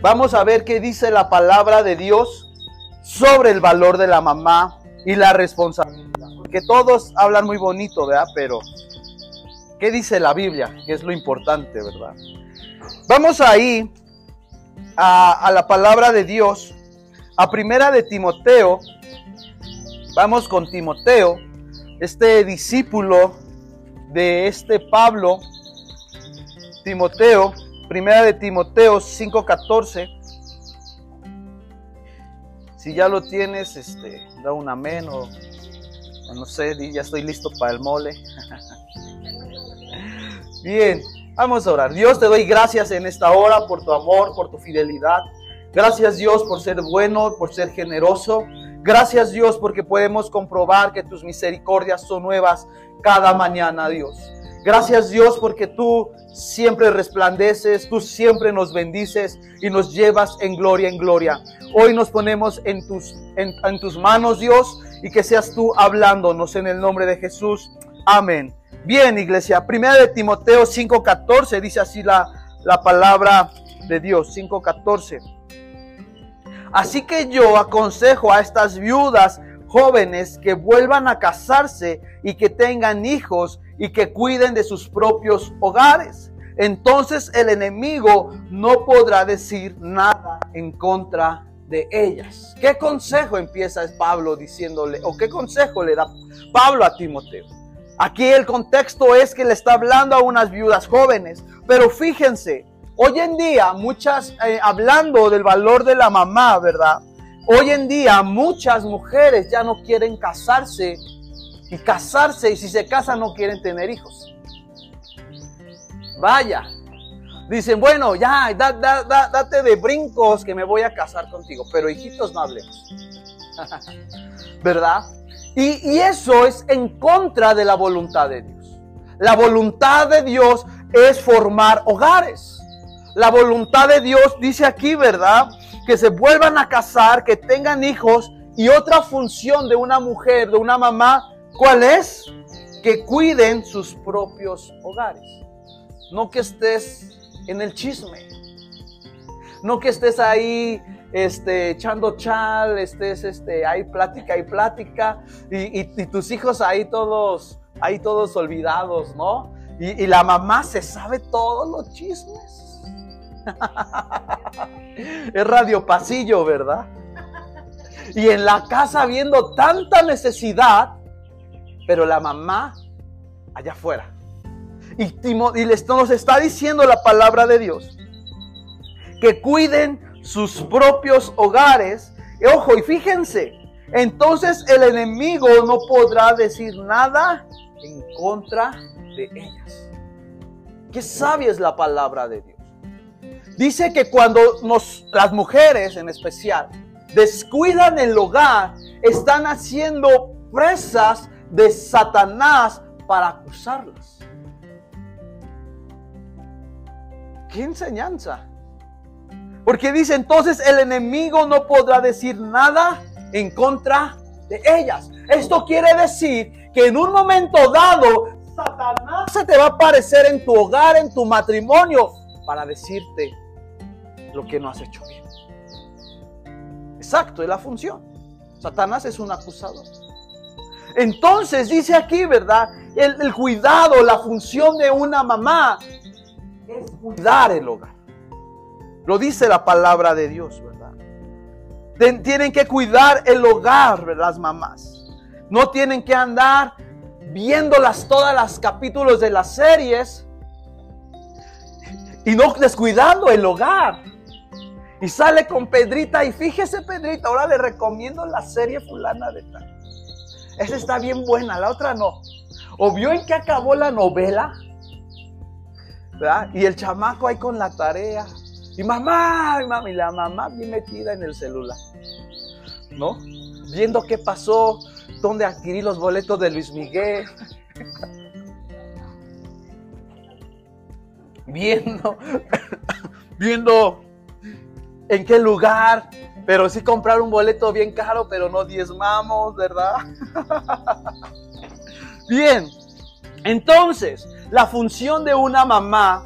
vamos a ver qué dice la palabra de Dios sobre el valor de la mamá y la responsabilidad. Porque todos hablan muy bonito, ¿verdad? Pero, ¿qué dice la Biblia? Que es lo importante, ¿verdad? Vamos ahí a, a la palabra de Dios, a primera de Timoteo. Vamos con Timoteo, este discípulo de este Pablo, Timoteo, primera de Timoteo 5:14. Si ya lo tienes, este, da un amén o, no sé, ya estoy listo para el mole. Bien, vamos a orar. Dios, te doy gracias en esta hora por tu amor, por tu fidelidad. Gracias Dios por ser bueno, por ser generoso. Gracias Dios porque podemos comprobar que tus misericordias son nuevas cada mañana, Dios. Gracias Dios porque tú siempre resplandeces, tú siempre nos bendices y nos llevas en gloria, en gloria. Hoy nos ponemos en tus, en, en tus manos, Dios, y que seas tú hablándonos en el nombre de Jesús. Amén. Bien, iglesia. Primera de Timoteo 5.14 dice así la, la palabra de Dios. 5.14. Así que yo aconsejo a estas viudas jóvenes que vuelvan a casarse y que tengan hijos y que cuiden de sus propios hogares. Entonces el enemigo no podrá decir nada en contra de ellas. ¿Qué consejo empieza Pablo diciéndole o qué consejo le da Pablo a Timoteo? Aquí el contexto es que le está hablando a unas viudas jóvenes, pero fíjense, hoy en día muchas, eh, hablando del valor de la mamá, ¿verdad? Hoy en día muchas mujeres ya no quieren casarse y casarse y si se casan no quieren tener hijos. Vaya. Dicen, bueno, ya, da, da, da, date de brincos que me voy a casar contigo, pero hijitos no hablemos. ¿Verdad? Y, y eso es en contra de la voluntad de Dios. La voluntad de Dios es formar hogares. La voluntad de Dios dice aquí, ¿verdad? Que se vuelvan a casar, que tengan hijos. Y otra función de una mujer, de una mamá, ¿cuál es? Que cuiden sus propios hogares. No que estés en el chisme. No que estés ahí este, echando chal, estés este, ahí plática y plática, y, tus hijos ahí todos, ahí todos olvidados, ¿no? Y, y la mamá se sabe todos los chismes. es radio pasillo, ¿verdad? Y en la casa viendo tanta necesidad, pero la mamá allá afuera. Y, y les, nos está diciendo la palabra de Dios que cuiden sus propios hogares. Y ojo, y fíjense, entonces el enemigo no podrá decir nada en contra de ellas. Qué sabia es la palabra de Dios. Dice que cuando nos, las mujeres en especial descuidan el hogar, están haciendo presas de Satanás para acusarlas. ¿Qué enseñanza? Porque dice entonces el enemigo no podrá decir nada en contra de ellas. Esto quiere decir que en un momento dado Satanás se te va a aparecer en tu hogar, en tu matrimonio, para decirte lo que no has hecho bien. Exacto, es la función. Satanás es un acusador. Entonces dice aquí, ¿verdad? El, cuidado, la función de una mamá es cuidar el hogar. Lo dice la palabra de Dios, ¿verdad? Tienen que cuidar el hogar, ¿verdad? Las mamás. No tienen que andar viéndolas todas las capítulos de las series y no descuidando el hogar. Y sale con Pedrita y fíjese Pedrita, ahora le recomiendo la serie fulana de tal. Esa está bien buena, la otra no. ¿O vio en qué acabó la novela? ¿verdad? Y el chamaco ahí con la tarea. Y mamá, y mami, la mamá bien metida en el celular. ¿No? Viendo qué pasó, dónde adquirí los boletos de Luis Miguel. viendo, viendo en qué lugar, pero sí comprar un boleto bien caro, pero no diezmamos, ¿verdad? Bien, entonces, la función de una mamá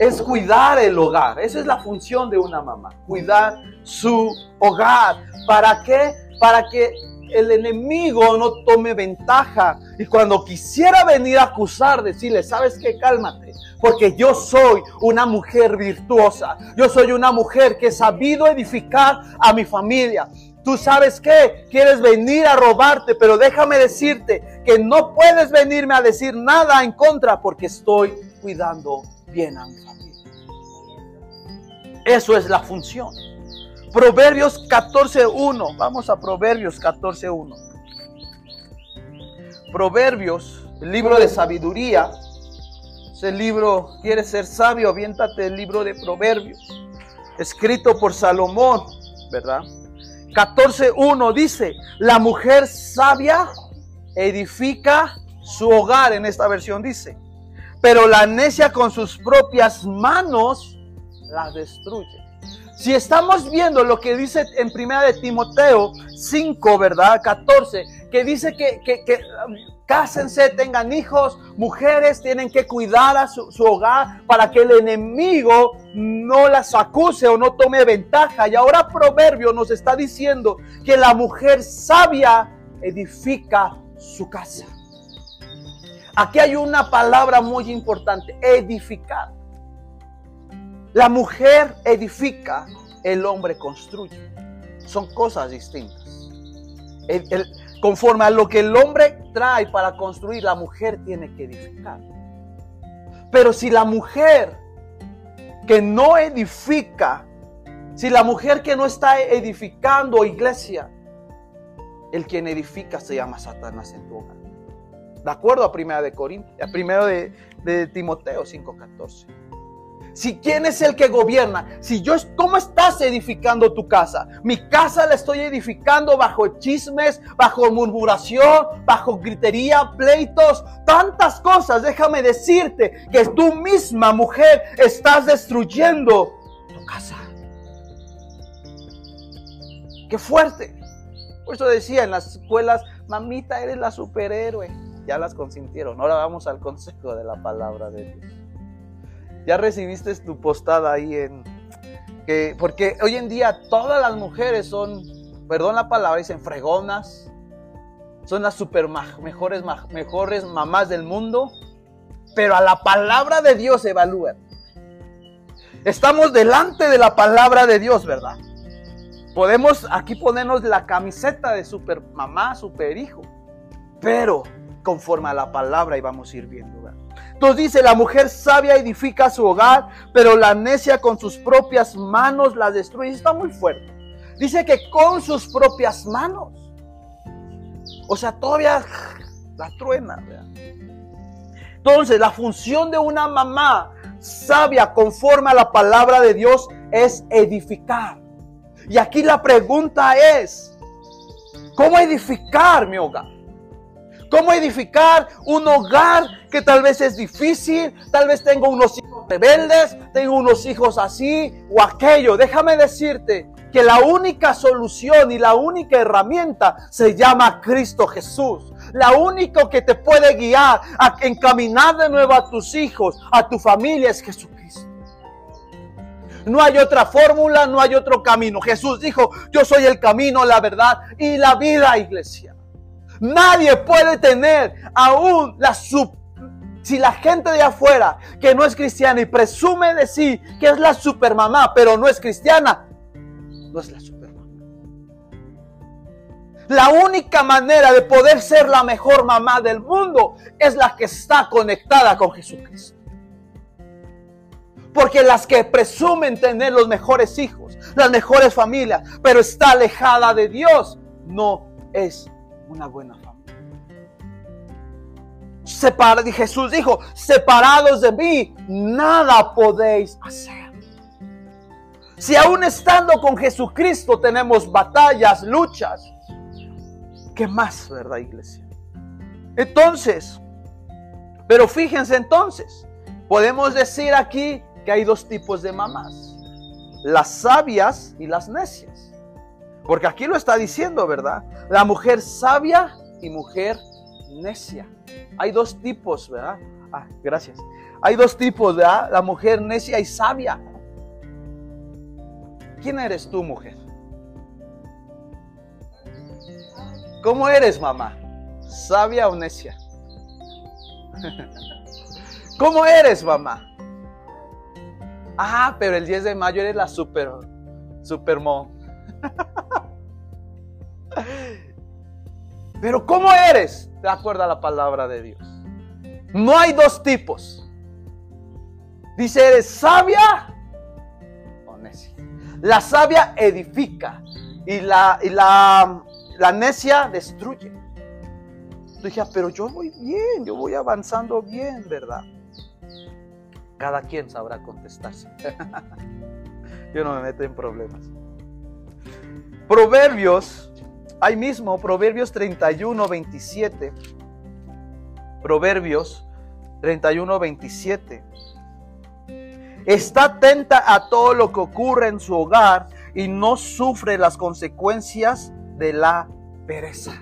es cuidar el hogar. Esa es la función de una mamá, cuidar su hogar. ¿Para qué? Para que el enemigo no tome ventaja y cuando quisiera venir a acusar, decirle, ¿sabes qué? Cálmate, porque yo soy una mujer virtuosa, yo soy una mujer que he sabido edificar a mi familia. Tú sabes qué, quieres venir a robarte, pero déjame decirte que no puedes venirme a decir nada en contra porque estoy cuidando bien a mi familia. Eso es la función. Proverbios 14.1. Vamos a Proverbios 14.1. Proverbios, el libro de sabiduría. Ese libro, quieres ser sabio, aviéntate el libro de Proverbios. Escrito por Salomón, ¿verdad? 14.1 dice, la mujer sabia edifica su hogar, en esta versión dice, pero la necia con sus propias manos la destruye. Si estamos viendo lo que dice en primera de Timoteo 5, ¿verdad? 14, que dice que, que, que um, cásense, tengan hijos, mujeres tienen que cuidar a su, su, hogar para que el enemigo no las acuse o no tome ventaja. Y ahora Proverbio nos está diciendo que la mujer sabia edifica su casa. Aquí hay una palabra muy importante, edificar. La mujer edifica, el hombre construye. Son cosas distintas. conforme a lo que el hombre trae para construir, la mujer tiene que edificar. Pero si la mujer que no edifica, si la mujer que no está edificando iglesia, el quien edifica se llama Satanás en tu hogar. De acuerdo a primera de Corintios, primero de, de Timoteo 5:14. Si quién es el que gobierna, si yo, ¿cómo estás edificando tu casa? Mi casa la estoy edificando bajo chismes, bajo murmuración, bajo gritería, pleitos, tantas cosas. Déjame decirte que tú misma, mujer, estás destruyendo tu casa. Qué fuerte. Por eso decía en las escuelas, mamita, eres la superhéroe. Ya las consintieron. Ahora vamos al consejo de la palabra de Dios. Ya recibiste tu postada ahí en... Que, porque hoy en día todas las mujeres son, perdón la palabra, dicen fregonas, son las super mejores, mejores mamás del mundo, pero a la palabra de Dios evalúan. Estamos delante de la palabra de Dios, ¿verdad? Podemos aquí ponernos la camiseta de super mamá, super hijo, pero conforme a la palabra y vamos a ir viendo. Entonces dice, la mujer sabia edifica su hogar, pero la necia con sus propias manos la destruye. Está muy fuerte. Dice que con sus propias manos. O sea, todavía la truena. Entonces, la función de una mamá sabia conforme a la palabra de Dios es edificar. Y aquí la pregunta es, ¿cómo edificar mi hogar? ¿Cómo edificar un hogar que tal vez es difícil? Tal vez tengo unos hijos rebeldes, tengo unos hijos así o aquello. Déjame decirte que la única solución y la única herramienta se llama Cristo Jesús. La única que te puede guiar a encaminar de nuevo a tus hijos, a tu familia es Jesucristo. No hay otra fórmula, no hay otro camino. Jesús dijo, yo soy el camino, la verdad y la vida, iglesia. Nadie puede tener aún la sub si la gente de afuera que no es cristiana y presume de sí que es la supermamá, pero no es cristiana, no es la supermamá. La única manera de poder ser la mejor mamá del mundo es la que está conectada con Jesucristo. Porque las que presumen tener los mejores hijos, las mejores familias, pero está alejada de Dios, no es una buena familia. Separa, Jesús dijo, separados de mí, nada podéis hacer. Si aún estando con Jesucristo tenemos batallas, luchas, ¿qué más, verdad, iglesia? Entonces, pero fíjense entonces, podemos decir aquí que hay dos tipos de mamás, las sabias y las necias. Porque aquí lo está diciendo, ¿verdad? La mujer sabia y mujer necia. Hay dos tipos, ¿verdad? Ah, gracias. Hay dos tipos, ¿verdad? La mujer necia y sabia. ¿Quién eres tú, mujer? ¿Cómo eres, mamá? ¿Sabia o necia? ¿Cómo eres, mamá? Ah, pero el 10 de mayo eres la super, super mom. Pero ¿cómo eres? De acuerdo a la palabra de Dios. No hay dos tipos. Dice, ¿eres sabia o necia? La sabia edifica y la, y la, la necia destruye. dije, ah, pero yo voy bien, yo voy avanzando bien, ¿verdad? Cada quien sabrá contestarse. yo no me meto en problemas. Proverbios, ahí mismo, Proverbios 31, 27. Proverbios 31, 27. Está atenta a todo lo que ocurre en su hogar y no sufre las consecuencias de la pereza.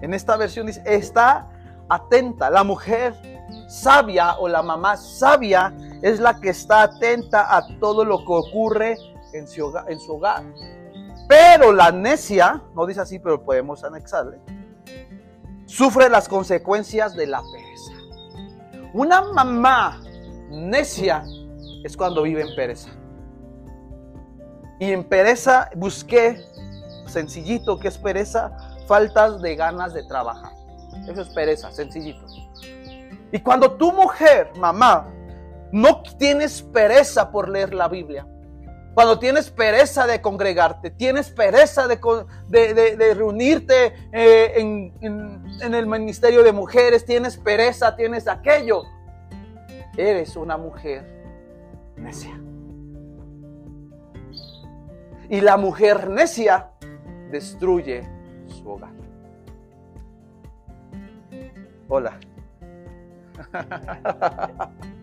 En esta versión dice, está atenta. La mujer sabia o la mamá sabia es la que está atenta a todo lo que ocurre en su hogar. Pero la necia, no dice así, pero podemos anexarle, sufre las consecuencias de la pereza. Una mamá necia es cuando vive en pereza. Y en pereza busqué, sencillito, que es pereza? Faltas de ganas de trabajar. Eso es pereza, sencillito. Y cuando tu mujer, mamá, no tienes pereza por leer la Biblia, cuando tienes pereza de congregarte, tienes pereza de, reunirte eh, en, en el ministerio de mujeres, tienes pereza, tienes aquello, eres una mujer necia. Y la mujer necia destruye su hogar. Hola.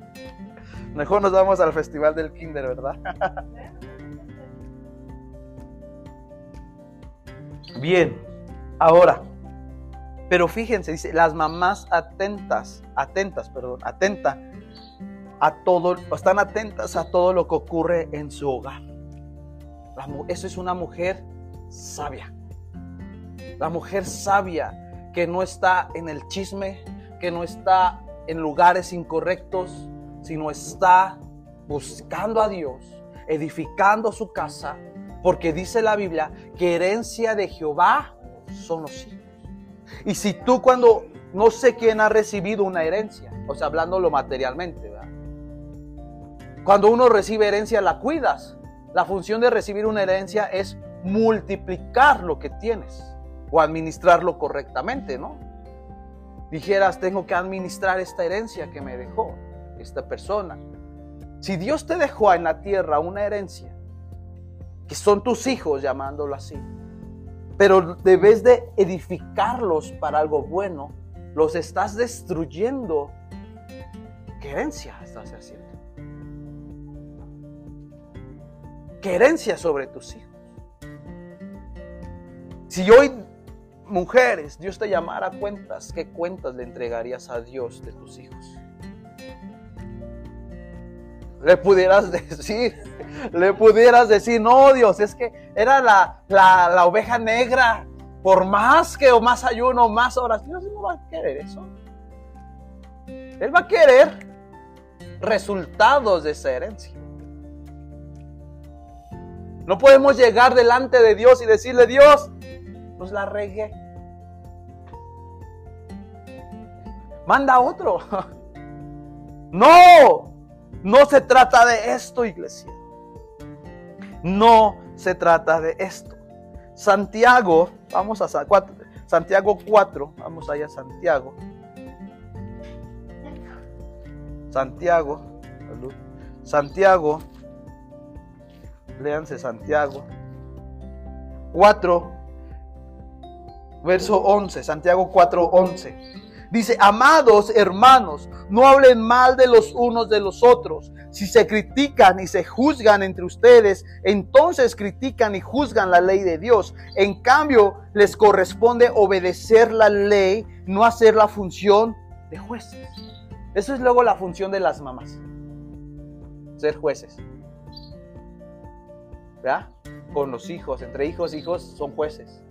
Mejor nos vamos al festival del Kinder, ¿verdad? Bien, ahora, pero fíjense, dice, las mamás atentas, atentas, perdón, atenta a todo, están atentas a todo lo que ocurre en su hogar. eso es una mujer sabia. La mujer sabia que no está en el chisme, que no está en lugares incorrectos, sino está buscando a Dios, edificando su casa, porque dice la Biblia que herencia de Jehová son los hijos. Y si tú cuando no sé quién ha recibido una herencia, o sea, hablándolo materialmente. Cuando uno recibe herencia, la cuidas. La función de recibir una herencia es multiplicar lo que tienes o administrarlo correctamente, ¿no? Dijeras, tengo que administrar esta herencia que me dejó esta persona. Si Dios te dejó en la tierra una herencia, que son tus hijos, llamándolo así, pero debes de edificarlos para algo bueno, los estás destruyendo. ¿Qué herencia estás haciendo? herencia sobre tus hijos. Si hoy, mujeres, Dios te llamara a cuentas, ¿qué cuentas le entregarías a Dios de tus hijos? Le pudieras decir, le pudieras decir, no Dios, es que era la, la, oveja negra, por más que o más ayuno, más oración, Dios no va a querer eso. Él va a querer resultados de esa herencia. No podemos llegar delante de Dios y decirle, Dios, pues la regué. Manda otro. No, no se trata de esto, iglesia. No se trata de esto. Santiago, vamos a Santiago 4, vamos allá a Santiago. Santiago, Santiago Léanse Santiago 4, verso 11. Santiago 4, 11. Dice, amados hermanos, no hablen mal de los unos de los otros. Si se critican y se juzgan entre ustedes, entonces critican y juzgan la ley de Dios. En cambio, les corresponde obedecer la ley, no hacer la función de jueces. Eso es luego la función de las mamás. Ser jueces. ¿Verdad? Con los hijos, entre hijos hijos son jueces.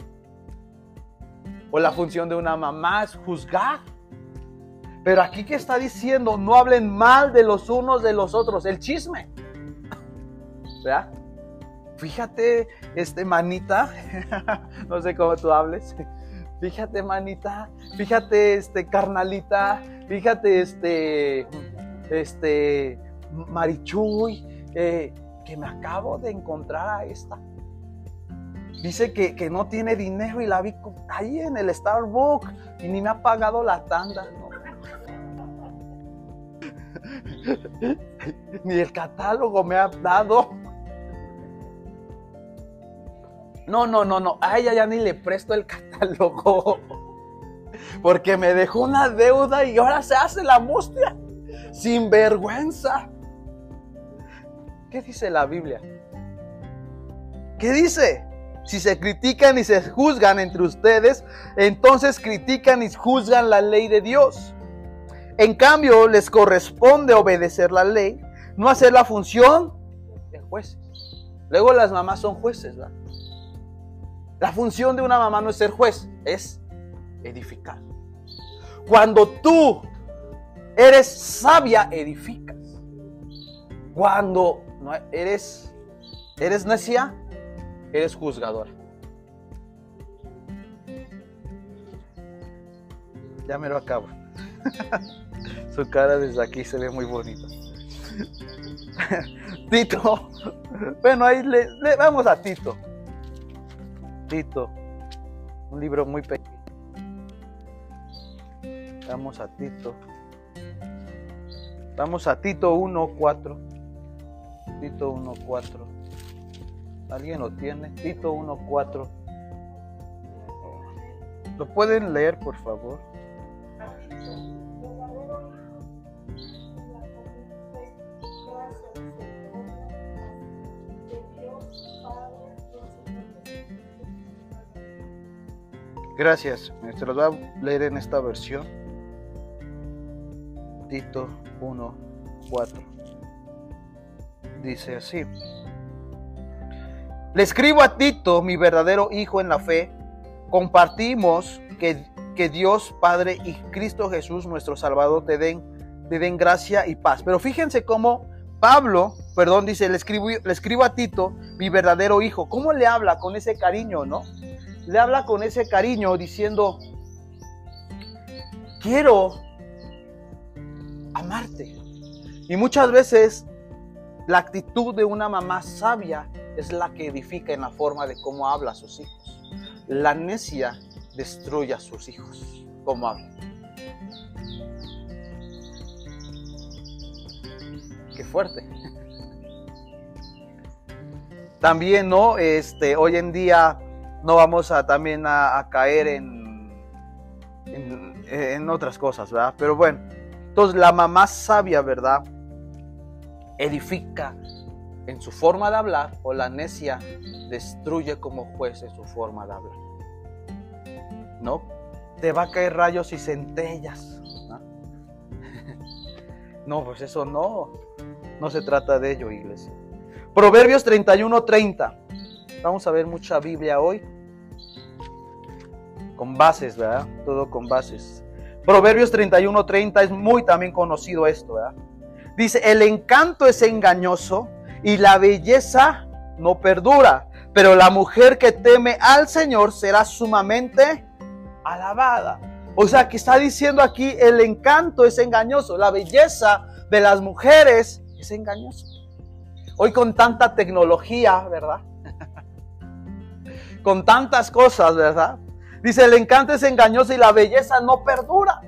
O la función de una mamá es juzgar. Pero aquí que está diciendo, no hablen mal de los unos de los otros, el chisme. ¿Verdad? Fíjate, este manita, no sé cómo tú hables. Fíjate, manita, fíjate, este carnalita, fíjate, este, este, Marichuy, eh, que me acabo de encontrar a esta. Dice que, que, no tiene dinero y la vi ahí en el Starbucks y ni me ha pagado la tanda. ni el catálogo me ha dado. No, no, no, no. A ella ya ni le presto el catálogo. Porque me dejó una deuda y ahora se hace la mustia. Sin vergüenza. ¿Qué dice la Biblia? ¿Qué dice? Si se critican y se juzgan entre ustedes, entonces critican y juzgan la ley de Dios. En cambio, les corresponde obedecer la ley, no hacer la función de jueces. Luego las mamás son jueces, ¿verdad? La función de una mamá no es ser juez, es edificar. Cuando tú eres sabia, edificas. Cuando eres, eres necia, eres juzgadora. Ya me lo acabo. Su cara desde aquí se ve muy bonita. Tito. Bueno, ahí le, vamos a Tito. Tito. Un libro muy pequeño. Vamos a Tito. Vamos a Tito 1.4. Tito 1.4. ¿Alguien lo tiene? Tito 1.4. ¿Lo pueden leer, por favor? Gracias. Se los voy a leer en esta versión. Tito 1, 4. Dice así. Le escribo a Tito, mi verdadero hijo en la fe. Compartimos que, que Dios Padre y Cristo Jesús, nuestro Salvador, te den, te den gracia y paz. Pero fíjense cómo Pablo, perdón, dice, le escribo, le escribo a Tito, mi verdadero hijo. ¿Cómo le habla con ese cariño, no? le habla con ese cariño diciendo, quiero amarte. Y muchas veces la actitud de una mamá sabia es la que edifica en la forma de cómo habla a sus hijos. La necia destruye a sus hijos, como habla. Qué fuerte. También, ¿no? Este, hoy en día no vamos a también a, caer en, en, otras cosas, ¿verdad? Pero bueno, entonces la mamá sabia, ¿verdad? Edifica en su forma de hablar o la necia destruye como juez en su forma de hablar. ¿No? Te va a caer rayos y centellas. ¿no? pues eso no. No se trata de ello, iglesia. Proverbios 31, 30. Vamos a ver mucha Biblia hoy con bases, ¿verdad? Todo con bases. Proverbios 31:30 es muy también conocido esto, ¿verdad? Dice, el encanto es engañoso y la belleza no perdura, pero la mujer que teme al Señor será sumamente alabada. O sea, que está diciendo aquí, el encanto es engañoso, la belleza de las mujeres es engañoso. Hoy con tanta tecnología, ¿verdad? con tantas cosas, ¿verdad? Dice, el encanto es engañoso y la belleza no perdura.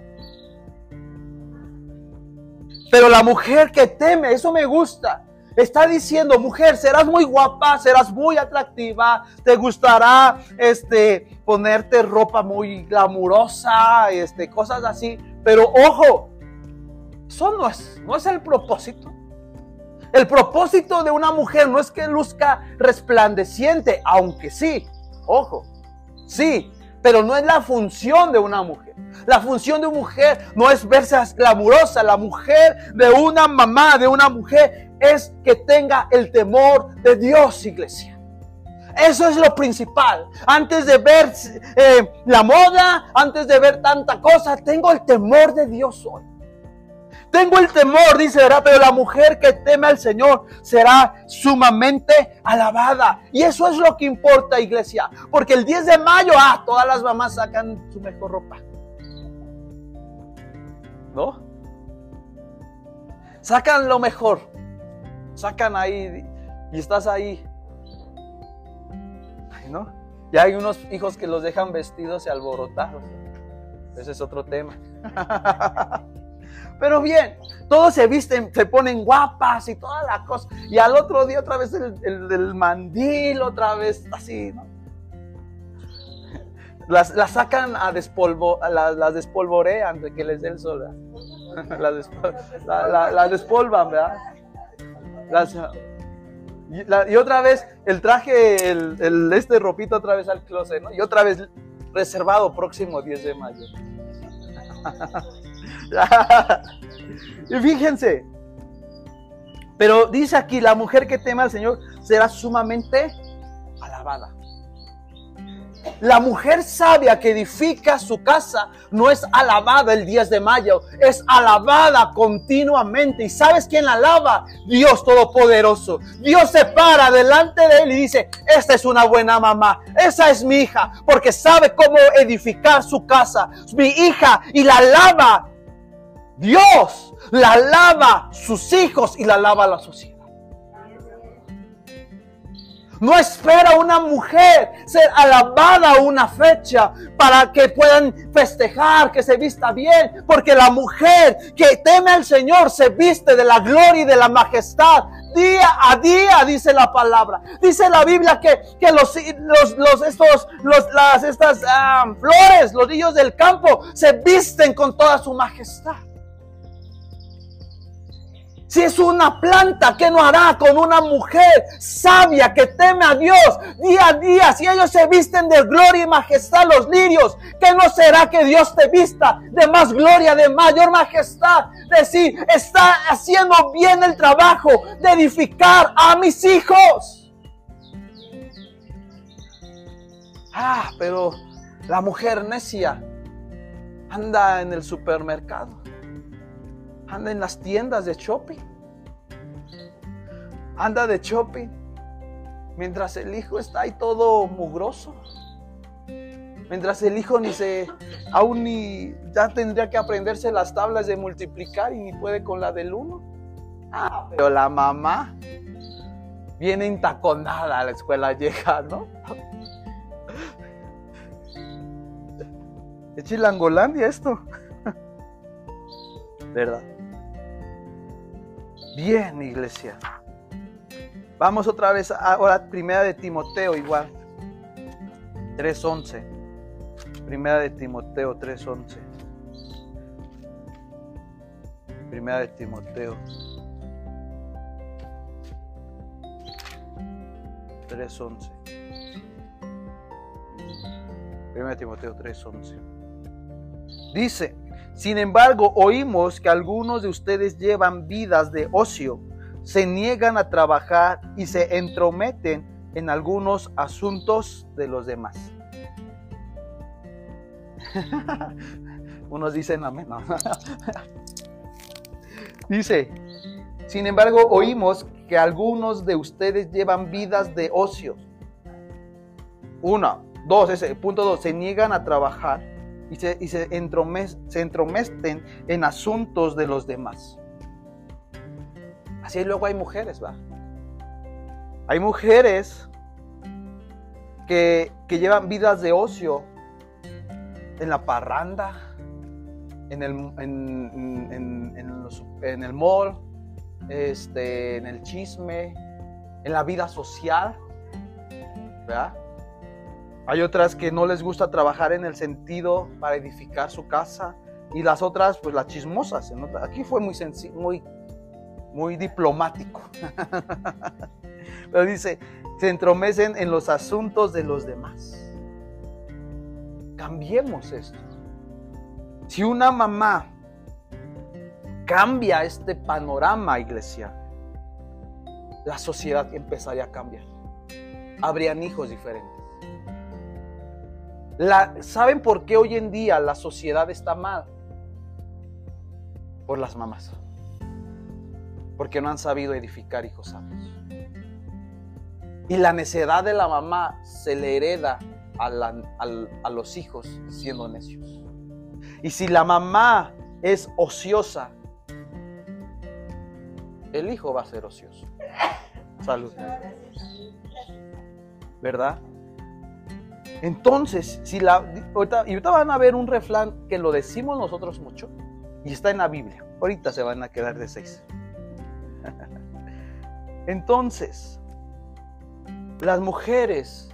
Pero la mujer que teme, eso me gusta. Está diciendo, mujer, serás muy guapa, serás muy atractiva, te gustará este ponerte ropa muy glamurosa, este cosas así, pero ojo, eso no es, no es el propósito. El propósito de una mujer no es que luzca resplandeciente, aunque sí, ojo, sí, pero no es la función de una mujer. La función de una mujer no es verse glamurosa. La mujer de una mamá, de una mujer, es que tenga el temor de Dios, iglesia. Eso es lo principal. Antes de ver eh, la moda, antes de ver tanta cosa, tengo el temor de Dios hoy. Tengo el temor, dice, ¿verdad? Pero la mujer que teme al Señor será sumamente alabada. Y eso es lo que importa, iglesia. Porque el 10 de mayo, ah, todas las mamás sacan su mejor ropa. ¿No? Sacan lo mejor. Sacan ahí y estás ahí ¿no? Ya hay unos hijos que los dejan vestidos y alborotados. Ese es otro tema. Pero bien, todos se visten, se ponen guapas y toda la cosa. Y al otro día otra vez el, mandil, otra vez así, ¿no? Las, sacan a despolvo, las, despolvorean de que les dé el sol. las, despolvan, ¿verdad? Las, y, otra vez el traje, el, este ropito otra vez al closet, ¿no? Y otra vez reservado próximo 10 de mayo. y fíjense, pero dice aquí, la mujer que teme al Señor será sumamente alabada. La mujer sabia que edifica su casa no es alabada el 10 de mayo, es alabada continuamente. ¿Y sabes quién la alaba? Dios Todopoderoso. Dios se para delante de él y dice, esta es una buena mamá, esa es mi hija, porque sabe cómo edificar su casa. Mi hija y la alaba. Dios la alaba sus hijos y la alaba la sociedad. No espera una mujer ser alabada una fecha para que puedan festejar, que se vista bien, porque la mujer que teme al Señor se viste de la gloria y de la majestad día a día, dice la palabra. Dice la Biblia que, que los, los, estos, los, las, estas ah, flores, los niños del campo, se visten con toda su majestad. Si es una planta, ¿qué no hará con una mujer sabia que teme a Dios día a día? Si ellos se visten de gloria y majestad los lirios, ¿qué no será que Dios te vista de más gloria, de mayor majestad? Decir, está haciendo bien el trabajo de edificar a mis hijos. Ah, pero la mujer necia anda en el supermercado anda en las tiendas de shopping. Anda de shopping. Mientras el hijo está ahí todo mugroso. Mientras el hijo ni se, aún ni, ya tendría que aprenderse las tablas de multiplicar y ni puede con la del uno. Ah, pero la mamá viene intaconada a la escuela, llega, ¿no? Es chilangolandia esto. ¿Verdad? Bien, iglesia. Vamos otra vez ahora, primera de Timoteo igual. 3.11. Primera de Timoteo 3.11. Primera de Timoteo 3.11. Primera de Timoteo 3.11. Dice, sin embargo, oímos que algunos de ustedes llevan vidas de ocio, se niegan a trabajar y se entrometen en algunos asuntos de los demás. Unos dicen amén. Dice, sin embargo, oímos que algunos de ustedes llevan vidas de ocio. Uno, dos, ese punto dos, se niegan a trabajar y se, y se, entromesten en asuntos de los demás. Así luego hay mujeres, ¿va? Hay mujeres que, llevan vidas de ocio en la parranda, en el, en, en el mall, este, en el chisme, en la vida social, ¿verdad? Hay otras que no les gusta trabajar en el sentido para edificar su casa y las otras, pues las chismosas. Aquí fue muy muy, muy diplomático. Pero dice, se entromecen en los asuntos de los demás. Cambiemos esto. Si una mamá cambia este panorama, iglesia, la sociedad empezaría a cambiar. Habrían hijos diferentes. ¿Saben por qué hoy en día la sociedad está mal? Por las mamás. Porque no han sabido edificar hijos sanos. Y la necedad de la mamá se le hereda a, los hijos siendo necios. Y si la mamá es ociosa, el hijo va a ser ocioso. Salud. ¿Verdad? Entonces, si la ahorita, y ahorita van a ver un refrán que lo decimos nosotros mucho y está en la Biblia. Ahorita se van a quedar de seis. Entonces, las mujeres,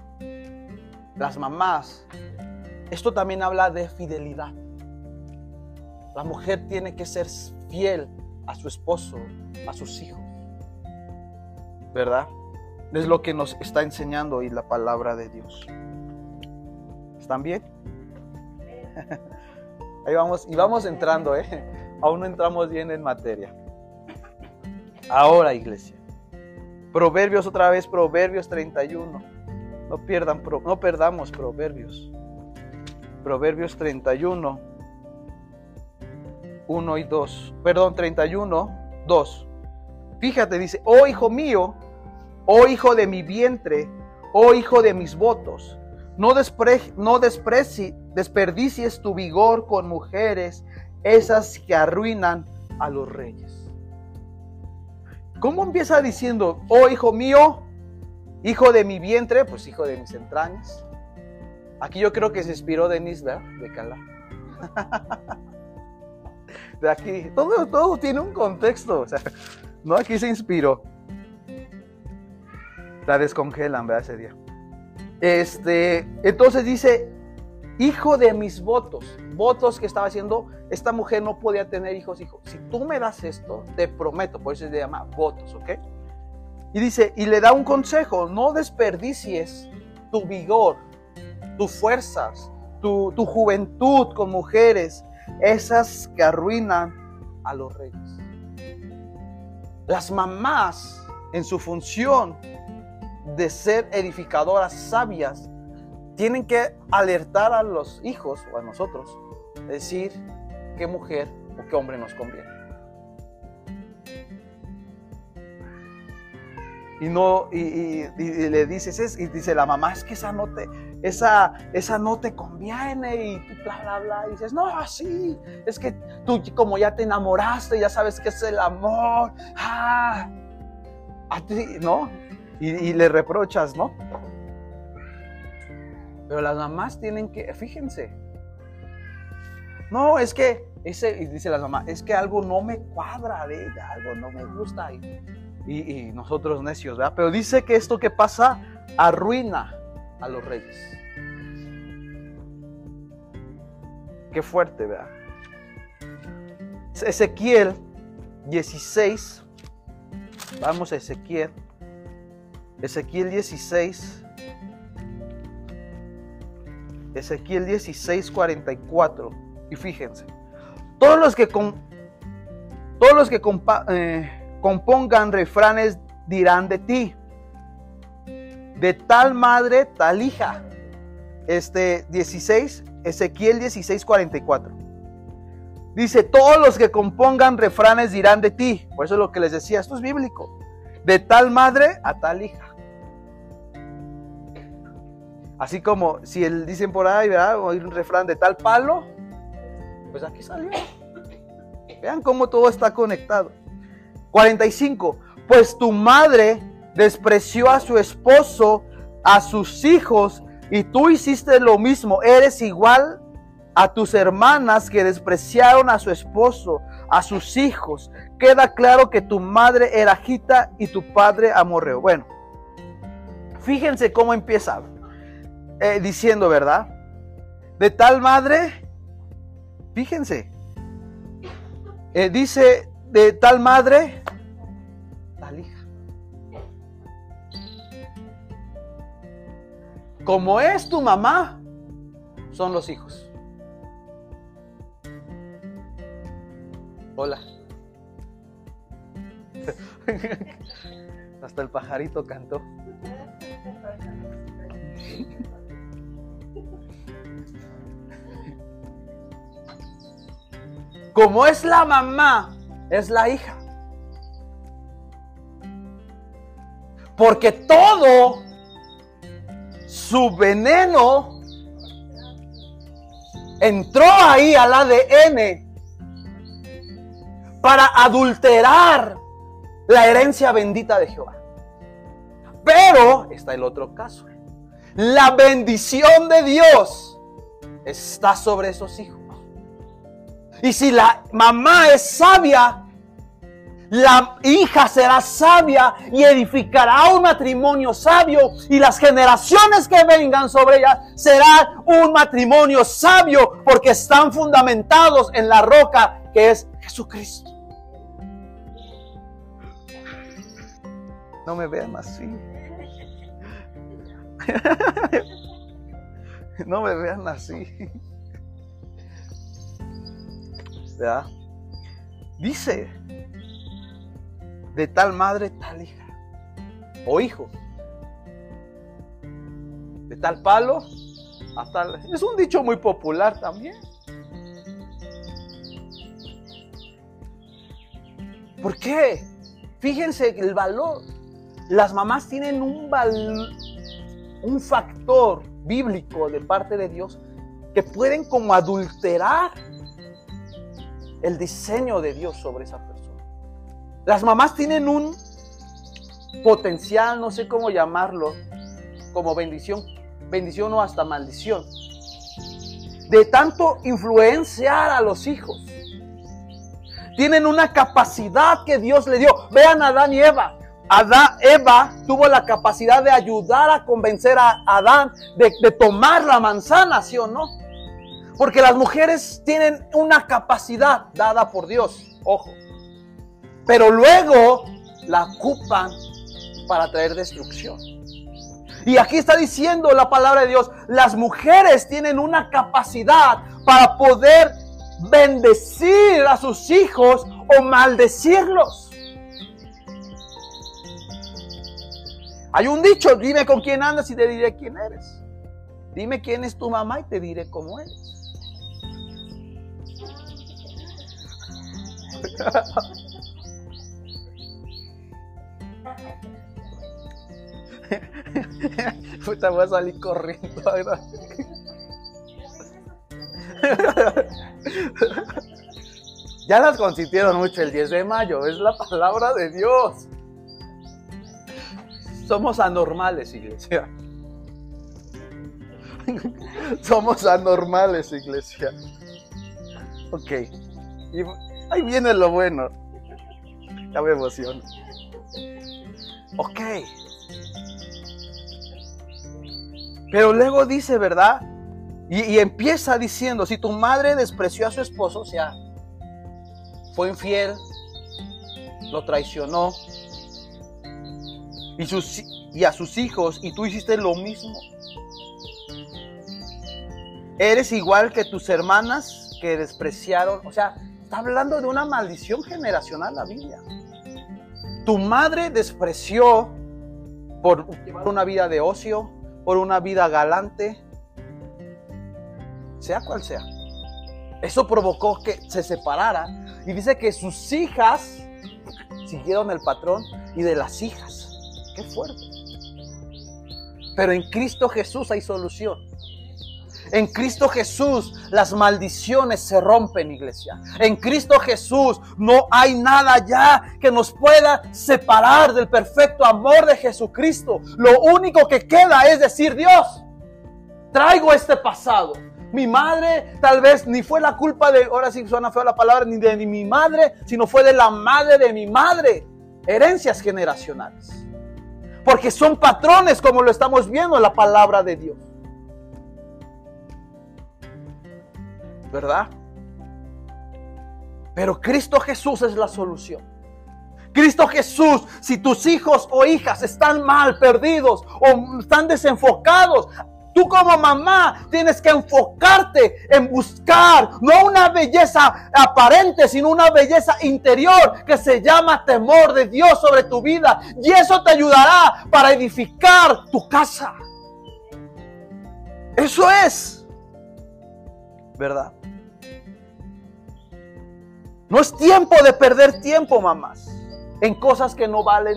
las mamás, esto también habla de fidelidad. La mujer tiene que ser fiel a su esposo, a sus hijos. ¿Verdad? Es lo que nos está enseñando hoy la palabra de Dios. ¿Están bien? Ahí vamos, y vamos entrando, ¿eh? Aún no entramos bien en materia. Ahora, iglesia. Proverbios otra vez, Proverbios 31. No, pierdan, no perdamos Proverbios. Proverbios 31, 1 y 2. Perdón, 31, 2. Fíjate, dice, oh hijo mío, oh hijo de mi vientre, oh hijo de mis votos, no, despre no desperdicies tu vigor con mujeres, esas que arruinan a los reyes. ¿Cómo empieza diciendo, oh hijo mío, hijo de mi vientre? Pues hijo de mis entrañas. Aquí yo creo que se inspiró Denis, ¿verdad? De Cala. De aquí, todo, todo tiene un contexto. No, aquí se inspiró. La descongelan, ¿verdad? Ese día. Este, entonces dice, hijo de mis votos, votos que estaba haciendo, esta mujer no podía tener hijos, hijo. Si tú me das esto, te prometo, por eso se llama votos, ¿ok? Y dice, y le da un consejo, no desperdicies tu vigor, tus fuerzas, tu, tu juventud con mujeres, esas que arruinan a los reyes. Las mamás, en su función de ser edificadoras sabias, tienen que alertar a los hijos o a nosotros, decir qué mujer o qué hombre nos conviene. Y no, y, le dices, y dice la mamá, es que esa no te, esa, esa no te conviene, y bla, bla, bla. Y dices, no, así, es que tú como ya te enamoraste, ya sabes que es el amor, ah, a ti, ¿no? Y, y le reprochas, ¿no? Pero las mamás tienen que, fíjense. No, es que, ese, dice la mamá, es que algo no me cuadra de ella, algo no me gusta. Y, nosotros necios, ¿verdad? Pero dice que esto que pasa arruina a los reyes. Qué fuerte, ¿verdad? Ezequiel 16. Vamos a Ezequiel. Ezequiel 16. Ezequiel 16, 44. Y fíjense, todos los que, todos los que eh, compongan refranes dirán de ti, de tal madre, tal hija. Este 16, Ezequiel 16, 44. Dice, todos los que compongan refranes dirán de ti. Por eso es lo que les decía, esto es bíblico. De tal madre a tal hija. Así como si él dicen por ahí, ¿verdad? Hay un refrán de tal palo, pues aquí salió. Vean cómo todo está conectado. 45. Pues tu madre despreció a su esposo, a sus hijos, y tú hiciste lo mismo. Eres igual a tus hermanas que despreciaron a su esposo, a sus hijos. Queda claro que tu madre era Gita y tu padre amorreo. Bueno, fíjense cómo empieza. Eh, diciendo, ¿verdad? De tal madre, fíjense, eh, dice, de tal madre, tal hija. Como es tu mamá, son los hijos. Hola. Hasta el pajarito cantó. Como es la mamá, es la hija. Porque todo su veneno entró ahí al ADN para adulterar la herencia bendita de Jehová. Pero está el otro caso. La bendición de Dios está sobre esos hijos. Y si la mamá es sabia, la hija será sabia y edificará un matrimonio sabio y las generaciones que vengan sobre ella será un matrimonio sabio porque están fundamentados en la roca que es Jesucristo. No me vean así. No me vean así. ¿Verdad? Dice, de tal madre, tal hija. O hijo. De tal palo a tal... Es un dicho muy popular también. ¿Por qué? Fíjense el valor. Las mamás tienen un, un factor bíblico de parte de Dios que pueden como adulterar el diseño de Dios sobre esa persona. Las mamás tienen un potencial, no sé cómo llamarlo, como bendición, bendición o hasta maldición, de tanto influenciar a los hijos. Tienen una capacidad que Dios le dio. Vean a Adán y Eva. Adán, Eva tuvo la capacidad de ayudar a convencer a Adán de, de tomar la manzana, ¿sí o no? Porque las mujeres tienen una capacidad dada por Dios, ojo. Pero luego la ocupan para traer destrucción. Y aquí está diciendo la palabra de Dios, las mujeres tienen una capacidad para poder bendecir a sus hijos o maldecirlos. Hay un dicho, dime con quién andas y te diré quién eres. Dime quién es tu mamá y te diré cómo eres. Puta, voy a salir corriendo. ya las consintieron mucho el 10 de mayo, es la palabra de Dios. Somos anormales, iglesia. Somos anormales, iglesia. Ok. Y ahí viene lo bueno. Ya me emociono. Ok. Pero luego dice, ¿verdad? Y, empieza diciendo, si tu madre despreció a su esposo, o sea, fue infiel, lo traicionó, y, y a sus hijos, y tú hiciste lo mismo. Eres igual que tus hermanas que despreciaron, o sea, está hablando de una maldición generacional la Biblia. Tu madre despreció por una vida de ocio, por una vida galante, sea cual sea. Eso provocó que se separara y dice que sus hijas siguieron el patrón y de las hijas. Qué fuerte. Pero en Cristo Jesús hay solución. En Cristo Jesús las maldiciones se rompen, iglesia. En Cristo Jesús no hay nada ya que nos pueda separar del perfecto amor de Jesucristo. Lo único que queda es decir, Dios, traigo este pasado. Mi madre tal vez ni fue la culpa de, ahora sí suena feo la palabra, ni de ni mi madre, sino fue de la madre de mi madre. Herencias generacionales. Porque son patrones como lo estamos viendo en la palabra de Dios. ¿Verdad? Pero Cristo Jesús es la solución. Cristo Jesús, si tus hijos o hijas están mal, perdidos o están desenfocados, Tú como mamá tienes que enfocarte en buscar no una belleza aparente, sino una belleza interior que se llama temor de Dios sobre tu vida. Y eso te ayudará para edificar tu casa. Eso es. ¿Verdad? No es tiempo de perder tiempo, mamás, en cosas que no valen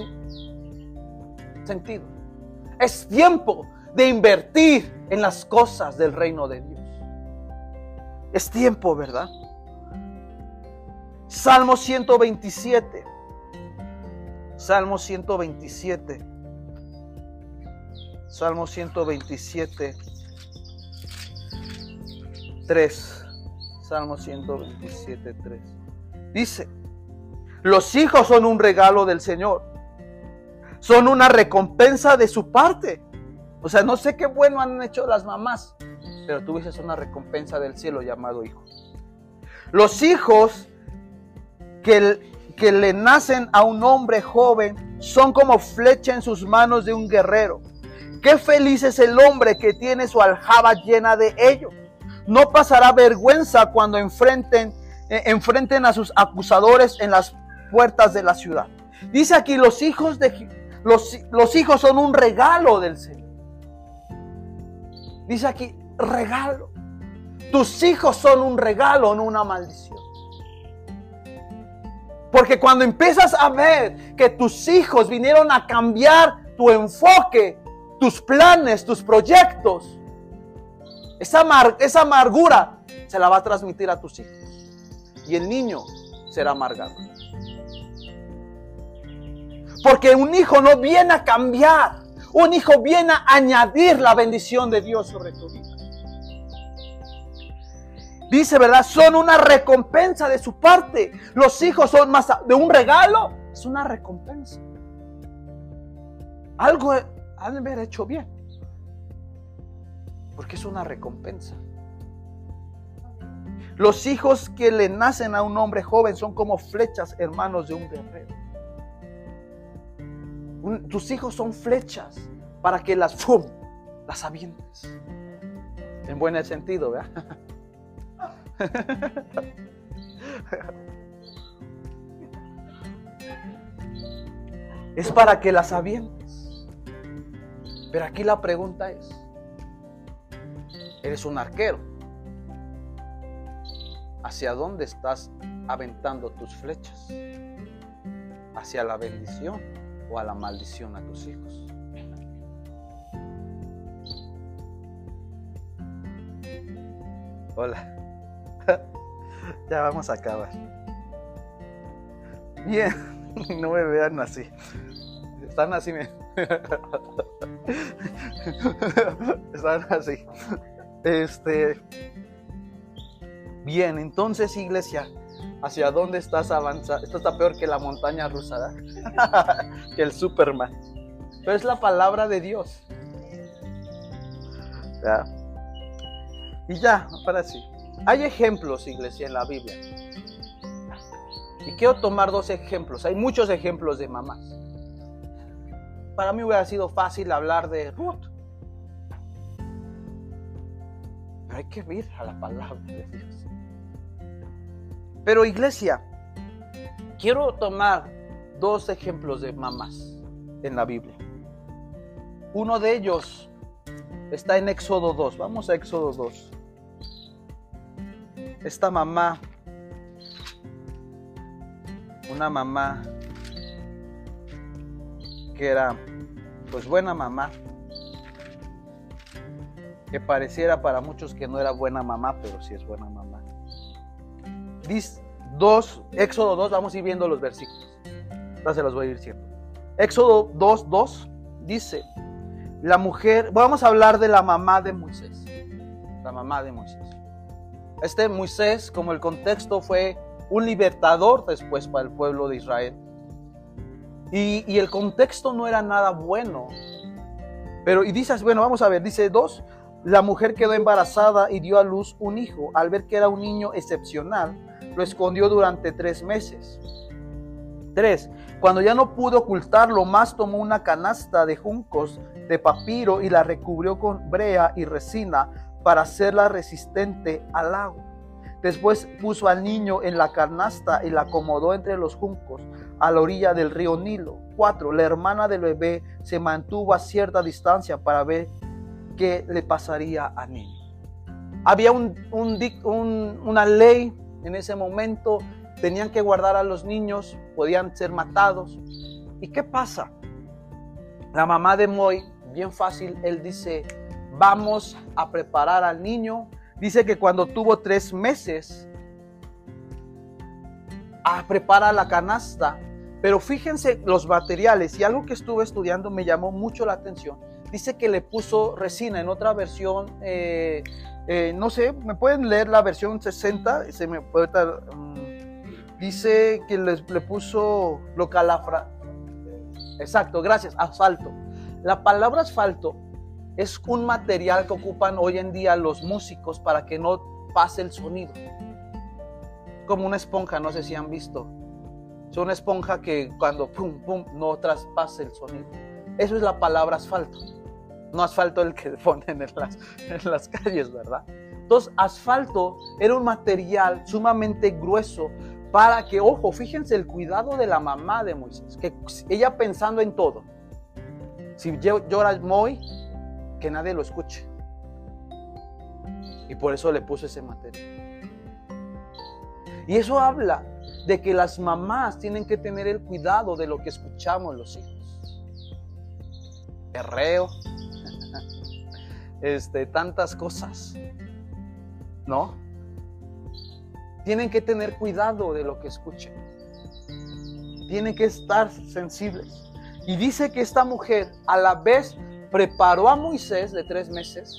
sentido. Es tiempo de invertir en las cosas del reino de Dios. Es tiempo, ¿verdad? Salmo 127. Salmo 127. Salmo 127. 3. Salmo 127, 3. Dice, los hijos son un regalo del Señor. Son una recompensa de su parte. O sea, no sé qué bueno han hecho las mamás, pero tú dices una recompensa del cielo llamado hijo. Los hijos que, que le nacen a un hombre joven son como flecha en sus manos de un guerrero. Qué feliz es el hombre que tiene su aljaba llena de ellos. No pasará vergüenza cuando enfrenten enfrenten a sus acusadores en las puertas de la ciudad. Dice aquí, los hijos, de, los, hijos son un regalo del Señor. Dice aquí, regalo. Tus hijos son un regalo, no una maldición. Porque cuando empiezas a ver que tus hijos vinieron a cambiar tu enfoque, tus planes, tus proyectos, esa amargura se la va a transmitir a tus hijos y el niño será amargado. Porque un hijo no viene a cambiar, un hijo viene a añadir la bendición de Dios sobre tu vida. Dice, ¿verdad? Son una recompensa de su parte. Los hijos son más de un regalo, es una recompensa. Algo han de haber hecho bien. Porque es una recompensa. Los hijos que le nacen a un hombre joven son como flechas hermanos de un guerrero. tus hijos son flechas para que las, las avientes. En buen sentido, ¿verdad? es para que las avientes. Pero aquí la pregunta es, ¿eres un arquero? ¿Hacia dónde estás aventando tus flechas? ¿Hacia la bendición o a la maldición a tus hijos? Hola. ya vamos a acabar. Bien, no me vean así. Están así, Están así. Este, Bien, entonces iglesia, ¿hacia dónde estás avanzando? Esto está peor que la montaña rusa, que el Superman. Pero es la palabra de Dios. Y ya, para sí. Hay ejemplos, iglesia, en la Biblia. Y quiero tomar dos ejemplos. Hay muchos ejemplos de mamás. Para mí hubiera sido fácil hablar de Ruth. Pero hay que ir a la palabra de Dios. Pero iglesia, quiero tomar dos ejemplos de mamás en la Biblia. Uno de ellos está en Éxodo 2. Vamos a Éxodo 2. Esta mamá, una mamá que era pues buena mamá, que pareciera para muchos que no era buena mamá, pero sí es buena mamá. Dice 2, Éxodo 2, vamos a ir viendo los versículos. Ya se los voy a ir diciendo. Éxodo 2, 2 dice, la mujer, vamos a hablar de la mamá de Moisés. La mamá de Moisés. Este Moisés, como el contexto fue un libertador después para el pueblo de Israel. Y, y el contexto no era nada bueno. Pero, y dices, bueno, vamos a ver, dice 2, la mujer quedó embarazada y dio a luz un hijo. Al ver que era un niño excepcional, lo escondió durante tres meses. Tres, Cuando ya no pudo ocultarlo más, tomó una canasta de juncos de papiro y la recubrió con brea y resina para hacerla resistente al agua. Después puso al niño en la canasta y la acomodó entre los juncos a la orilla del río Nilo. 4. La hermana del bebé se mantuvo a cierta distancia para ver qué le pasaría al niño. Había una ley en ese momento, tenían que guardar a los niños, podían ser matados. ¿Y qué pasa? La mamá de Moy, bien fácil, él dice, vamos a preparar al niño. Dice que cuando tuvo tres meses, a prepara la canasta. Pero fíjense los materiales y algo que estuve estudiando me llamó mucho la atención. Dice que le puso resina en otra versión, eh, eh, no sé, me pueden leer la versión 60, se me puede mm, dice que le puso lo calafra. Exacto, gracias, asfalto. La palabra asfalto es un material que ocupan hoy en día los músicos para que no pase el sonido. Como una esponja, no sé si han visto. Es una esponja que cuando pum, pum, no traspase el sonido. Eso es la palabra asfalto. No asfalto el que ponen en las, en las calles, ¿verdad? Entonces, asfalto era un material sumamente grueso para que, ojo, fíjense el cuidado de la mamá de Moisés, que ella pensando en todo. Si llora muy, que nadie lo escuche. Y por eso le puse ese material. Y eso habla de que las mamás tienen que tener el cuidado de lo que escuchamos los hijos. Herreo, este, tantas cosas, ¿no? Tienen que tener cuidado de lo que escuchen. Tienen que estar sensibles. Y dice que esta mujer a la vez preparó a Moisés de tres meses,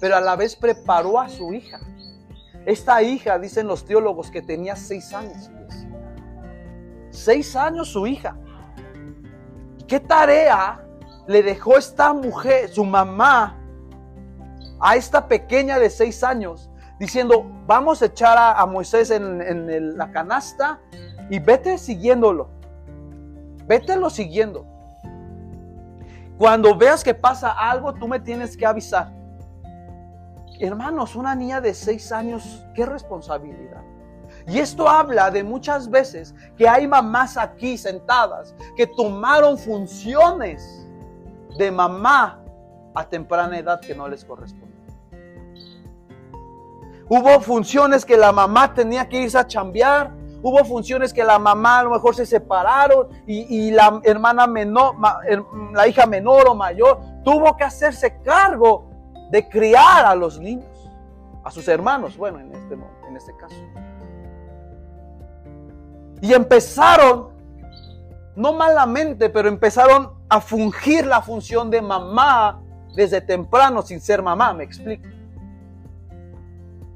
pero a la vez preparó a su hija. Esta hija, dicen los teólogos, que tenía seis años. Seis años su hija. ¿Qué tarea le dejó esta mujer, su mamá, a esta pequeña de seis años? Diciendo, vamos a echar a, Moisés en, la canasta y vete siguiéndolo. Vételo siguiendo. Cuando veas que pasa algo, tú me tienes que avisar. Hermanos, una niña de seis años, qué responsabilidad. Y esto habla de muchas veces que hay mamás aquí sentadas que tomaron funciones de mamá a temprana edad que no les corresponde. Hubo funciones que la mamá tenía que irse a chambear. Hubo funciones que la mamá a lo mejor se separaron y, la hermana menor, la hija menor o mayor tuvo que hacerse cargo de criar a los niños, a sus hermanos, bueno, en este, en este caso. Y empezaron, no malamente, pero empezaron a fungir la función de mamá desde temprano sin ser mamá, me explico.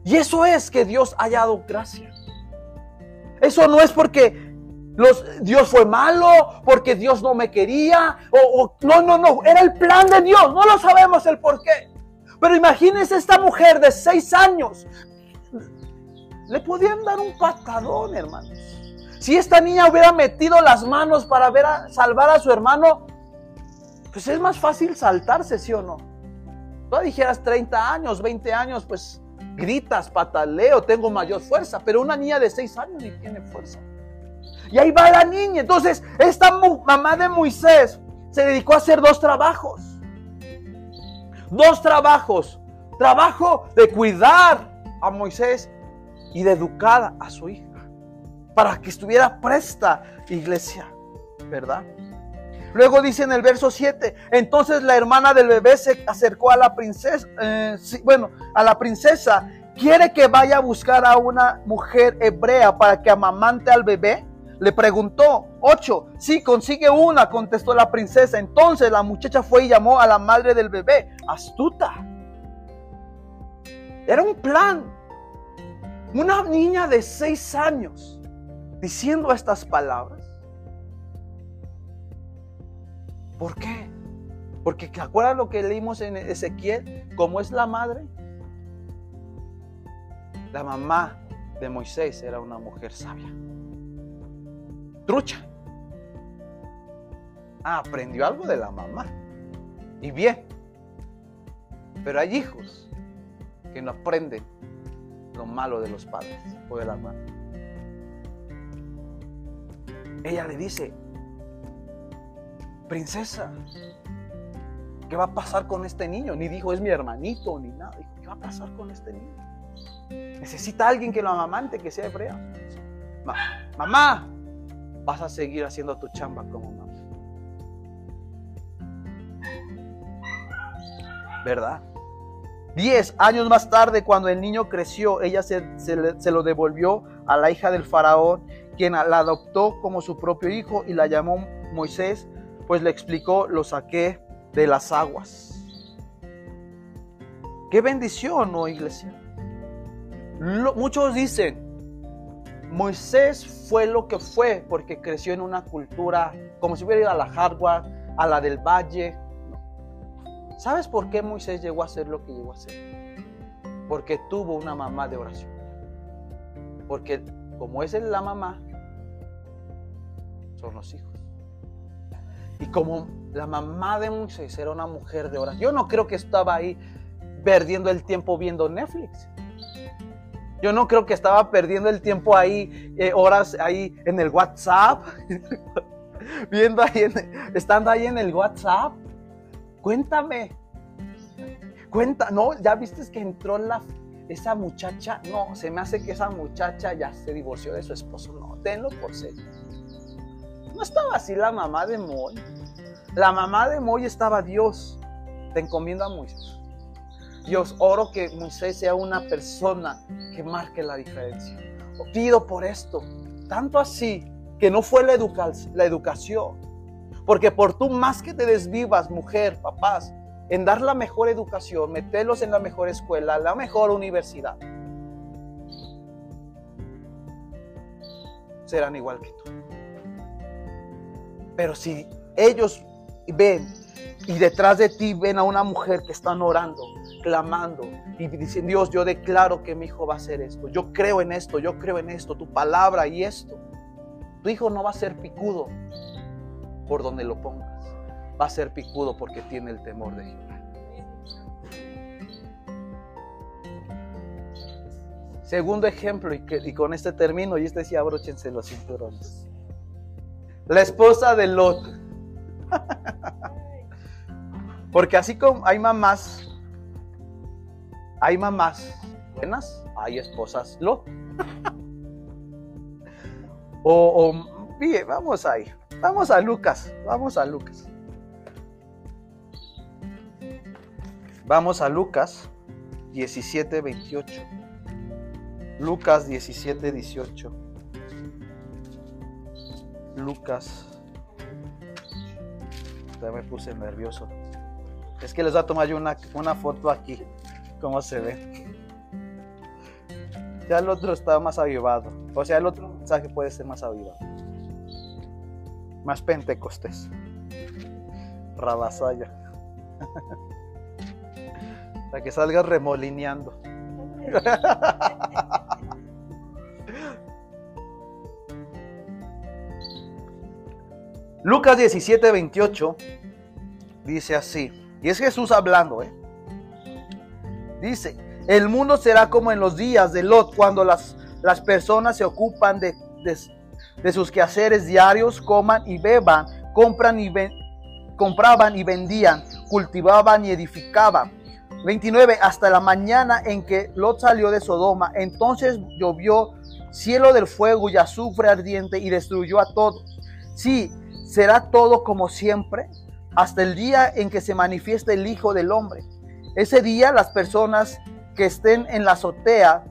Y eso es que Dios haya dado gracia. Eso no es porque Dios fue malo, porque Dios no me quería, o, no, no, no, era el plan de Dios, no lo sabemos el por qué. Pero imagínense esta mujer de seis años. Le podían dar un patadón, hermanos. Si esta niña hubiera metido las manos para ver a, salvar a su hermano, pues es más fácil saltarse, ¿sí o no? Tú dijeras 30 años, 20 años, pues gritas, pataleo, tengo mayor fuerza. Pero una niña de seis años ni tiene fuerza. Y ahí va la niña. Entonces, esta mamá de Moisés se dedicó a hacer dos trabajos dos trabajos. Trabajo de cuidar a Moisés y de educar a su hija. Para que estuviera presta iglesia. ¿Verdad? Luego dice en el verso 7, entonces la hermana del bebé se acercó a la princesa, eh, bueno, a la princesa, ¿quiere que vaya a buscar a una mujer hebrea para que amamante al bebé? Le preguntó, ocho, sí, consigue una, contestó la princesa. Entonces la muchacha fue y llamó a la madre del bebé, astuta. Era un plan. Una niña de seis años diciendo estas palabras. ¿Por qué? Porque ¿te acuerdas lo que leímos en Ezequiel? ¿Cómo es la madre? La mamá de Moisés era una mujer sabia trucha. Ah, aprendió algo de la mamá. Y bien. Pero hay hijos que no aprenden lo malo de los padres o de la madre. Ella le dice, princesa, ¿qué va a pasar con este niño? Ni dijo, es mi hermanito, ni nada. Dijo, ¿qué va a pasar con este niño? Necesita alguien que lo amamante, que sea hebrea. mamá, vas a seguir haciendo tu chamba como mamá. ¿Verdad? Diez años más tarde, cuando el niño creció, ella se, se, lo devolvió a la hija del faraón, quien la adoptó como su propio hijo y la llamó Moisés, pues le explicó, lo saqué de las aguas. Qué bendición, ¿no, iglesia? muchos dicen, Moisés fue lo que fue porque creció en una cultura como si hubiera ido a la Harvard, a la del Valle. ¿Sabes por qué Moisés llegó a ser lo que llegó a ser? Porque tuvo una mamá de oración. Porque como es la mamá, son los hijos. Y como la mamá de Moisés era una mujer de oración, yo no creo que estaba ahí perdiendo el tiempo viendo Netflix. Yo no creo que estaba perdiendo el tiempo ahí, eh, horas ahí en el WhatsApp, viendo ahí, estando ahí en el WhatsApp. Cuéntame, cuenta, no, ya viste que entró la, esa muchacha, no, se me hace que esa muchacha ya se divorció de su esposo, no, tenlo por serio. No estaba así la mamá de Moy. La mamá de Moy estaba Dios, te encomiendo a Moisés. Dios, oro que Moisés sea una persona que marque la diferencia. Pido por esto, tanto así que no fue la, la educación. Porque por tú más que te desvivas, mujer, papás, en dar la mejor educación, meterlos en la mejor escuela, la mejor universidad, serán igual que tú. Pero si ellos ven y detrás de ti ven a una mujer que están orando, clamando y diciendo, Dios, yo declaro que mi hijo va a hacer esto. Yo creo en esto, yo creo en esto, tu palabra y esto. Tu hijo no va a ser picudo por donde lo pongas. Va a ser picudo porque tiene el temor de Jehová. Segundo ejemplo, y, con este término, y este decía, abróchense los cinturones. La esposa de Lot. Porque así como hay mamás hay mamás buenas, hay esposas lo. o, bien, vamos ahí. Vamos a Lucas, vamos a Lucas. Vamos a Lucas 17, 28. Lucas 17, 18. Lucas. Ya me puse nervioso. Es que les voy a tomar yo una, una foto aquí cómo se ve. Ya el otro está más avivado. O sea, el otro mensaje puede ser más avivado. Más pentecostés. Rabasaya. Para que salga remolineando. Lucas 17, 28 dice así. Y es Jesús hablando, ¿eh? Dice, el mundo será como en los días de Lot, cuando las, las personas se ocupan de, de, sus quehaceres diarios, coman y beban, compran y compraban y vendían, cultivaban y edificaban. 29. Hasta la mañana en que Lot salió de Sodoma, entonces llovió cielo del fuego y azufre ardiente y destruyó a todos. Sí, será todo como siempre, hasta el día en que se manifieste el Hijo del Hombre. Ese día las personas que estén en la azotea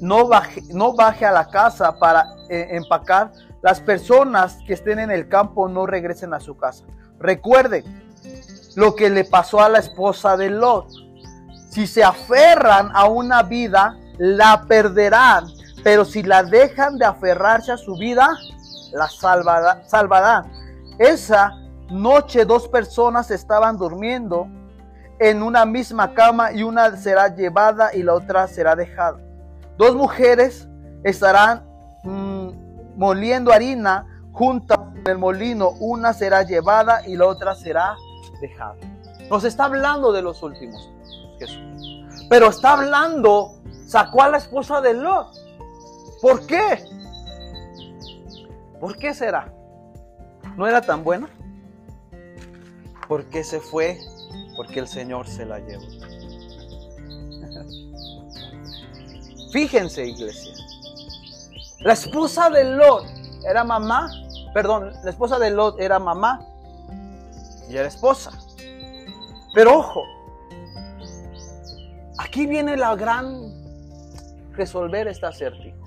no baje, no baje a la casa para eh, empacar. Las personas que estén en el campo no regresen a su casa. Recuerden lo que le pasó a la esposa de Lot. Si se aferran a una vida, la perderán. Pero si la dejan de aferrarse a su vida, la salvarán. Esa noche dos personas estaban durmiendo en una misma cama y una será llevada y la otra será dejada. Dos mujeres estarán mm, moliendo harina, juntas en el molino, una será llevada y la otra será dejada. Nos está hablando de los últimos, Jesús. Pero está hablando, sacó a la esposa de Lot. ¿Por qué? ¿Por qué será? ¿No era tan buena? ¿Por qué se fue? Porque el Señor se la llevó. Fíjense, iglesia. La esposa de Lot era mamá, perdón, la esposa de Lot era mamá y era esposa. Pero ojo, aquí viene la gran resolver este acertijo.